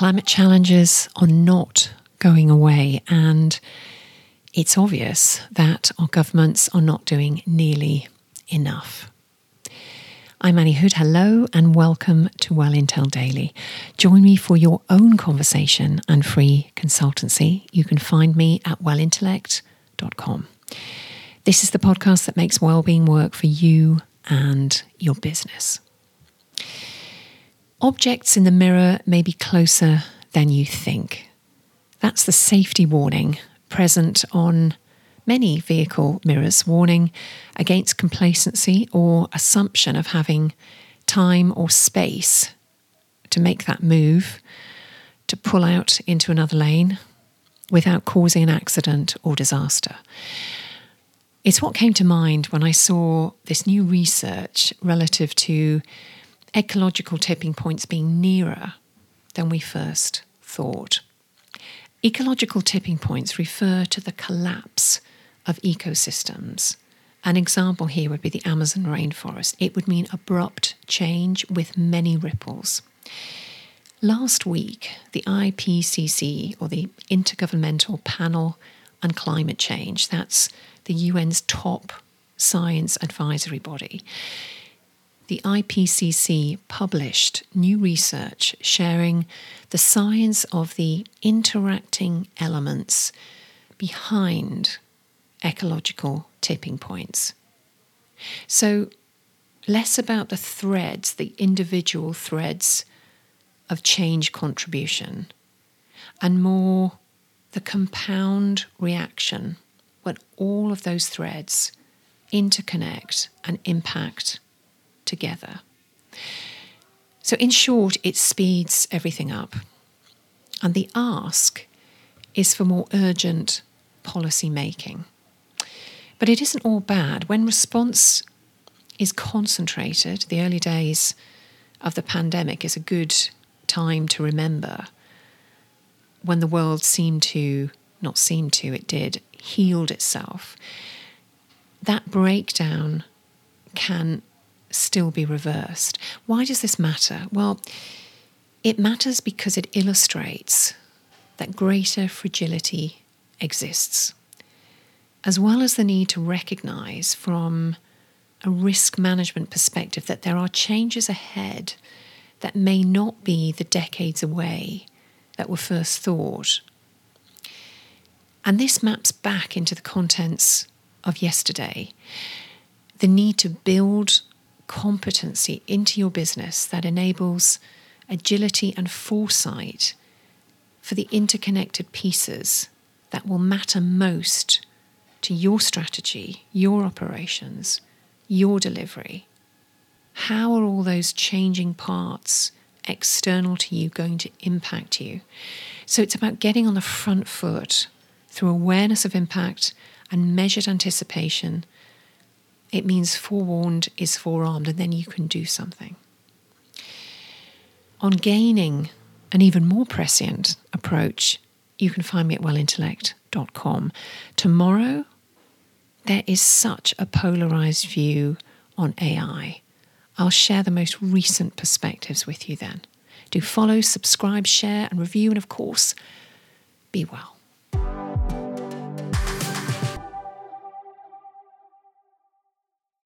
Climate challenges are not going away, and it's obvious that our governments are not doing nearly enough. I'm Anni Hood. Hello and welcome to Well Intel Daily. Join me for your own conversation and free consultancy. You can find me at wellintellect.com. This is the podcast that makes well-being work for you and your business. Objects in the mirror may be closer than you think. That's the safety warning present on many vehicle mirrors, warning against complacency or assumption of having time or space to make that move, to pull out into another lane without causing an accident or disaster. It's what came to mind when I saw this new research relative to ecological tipping points being nearer than we first thought. Ecological tipping points refer to the collapse of ecosystems. An example here would be the Amazon rainforest. It would mean abrupt change with many ripples. Last week, the IPCC, or the Intergovernmental Panel on Climate Change, that's the UN's top science advisory body, the IPCC published new research sharing the science of the interacting elements behind ecological tipping points. So, less about the threads, the individual threads of change contribution, and more the compound reaction when all of those threads interconnect and impact together. So, in short, it speeds everything up. And the ask is for more urgent policy making. But it isn't all bad. When response is concentrated, the early days of the pandemic is a good time to remember when the world seemed to, not seem to, it did, healed itself, that breakdown can still be reversed. Why does this matter? Well, it matters because it illustrates that greater fragility exists, as well as the need to recognize from a risk management perspective that there are changes ahead that may not be the decades away that were first thought and this maps back into the contents of yesterday the need to build competency into your business that enables agility and foresight for the interconnected pieces that will matter most to your strategy, your operations, your delivery. How are all those changing parts external to you going to impact you? So it's about getting on the front foot through awareness of impact and measured anticipation, it means forewarned is forearmed, and then you can do something. On gaining an even more prescient approach, you can find me at wellintellect.com. Tomorrow, there is such a polarized view on AI. I'll share the most recent perspectives with you then. Do follow, subscribe, share, and review, and of course, be well.